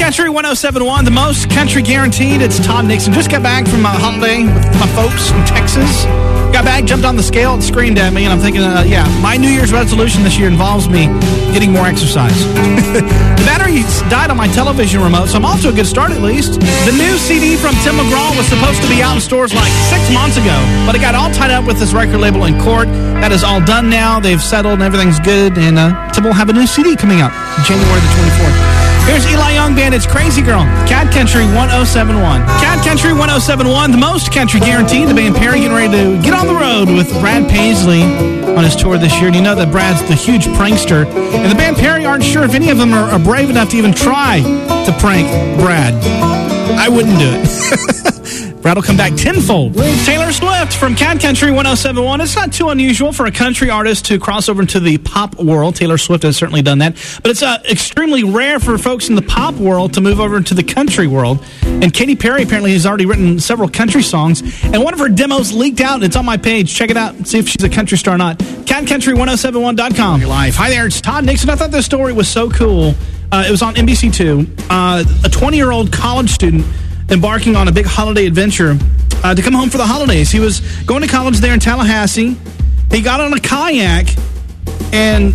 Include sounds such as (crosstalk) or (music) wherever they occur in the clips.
Country 1071, the most country guaranteed. It's Todd Nixon. Just got back from a holiday with my folks in Texas. Got back, jumped on the scale, and screamed at me, and I'm thinking, uh, yeah, my New Year's resolution this year involves me getting more exercise. (laughs) the battery died on my television remote, so I'm off to a good start at least. The new CD from Tim McGraw was supposed to be out in stores like six months ago, but it got all tied up with this record label in court. That is all done now. They've settled, and everything's good, and uh, Tim will have a new CD coming out January the 24th. Here's Eli Young Band. It's Crazy Girl. Cat Country 1071. Cat Country 1071, the most country guaranteed. The band Perry getting ready to get on the road with Brad Paisley on his tour this year. And you know that Brad's the huge prankster. And the band Perry aren't sure if any of them are, are brave enough to even try to prank Brad. I wouldn't do it. (laughs) Brad will come back tenfold. Taylor Swift from Cat Country 1071. It's not too unusual for a country artist to cross over into the pop world. Taylor Swift has certainly done that. But it's uh, extremely rare for folks in the pop world to move over into the country world. And Katy Perry apparently has already written several country songs. And one of her demos leaked out. And it's on my page. Check it out see if she's a country star or not. CatCountry1071.com. Your life. Hi there. It's Todd Nixon. I thought this story was so cool. Uh, it was on NBC2. Uh, a 20 year old college student embarking on a big holiday adventure uh, to come home for the holidays. He was going to college there in Tallahassee. He got on a kayak and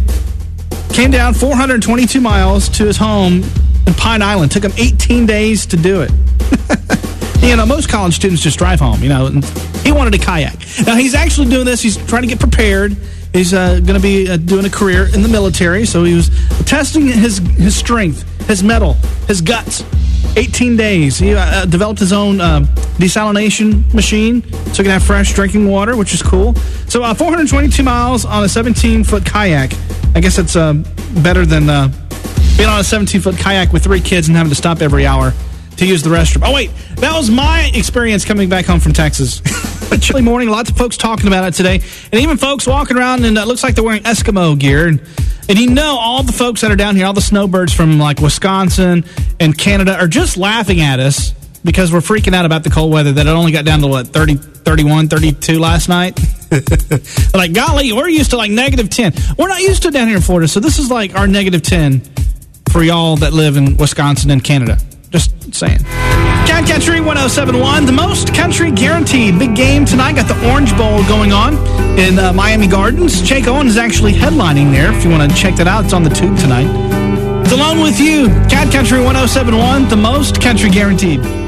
came down 422 miles to his home in Pine Island. Took him 18 days to do it. (laughs) you know, most college students just drive home, you know. He wanted a kayak. Now, he's actually doing this. He's trying to get prepared. He's uh, going to be uh, doing a career in the military. So he was testing his, his strength, his mettle, his guts 18 days. He uh, developed his own uh, desalination machine so he can have fresh drinking water, which is cool. So uh, 422 miles on a 17 foot kayak. I guess it's uh, better than uh, being on a 17 foot kayak with three kids and having to stop every hour to use the restroom. Oh, wait, that was my experience coming back home from Texas. (laughs) a chilly morning, lots of folks talking about it today, and even folks walking around and it uh, looks like they're wearing Eskimo gear. And, and you know, all the folks that are down here, all the snowbirds from like Wisconsin and Canada are just laughing at us because we're freaking out about the cold weather that it only got down to what 30 31 32 last night? (laughs) Like golly we're used to like negative 10 we're not used to down here in florida so this is like our negative 10 for y'all that live in wisconsin and canada just saying. Cat Country 1071, the most country guaranteed. Big game tonight. Got the Orange Bowl going on in uh, Miami Gardens. Jake Owen is actually headlining there. If you want to check that out, it's on the tube tonight. It's along with you. Cat Country 1071, the most country guaranteed.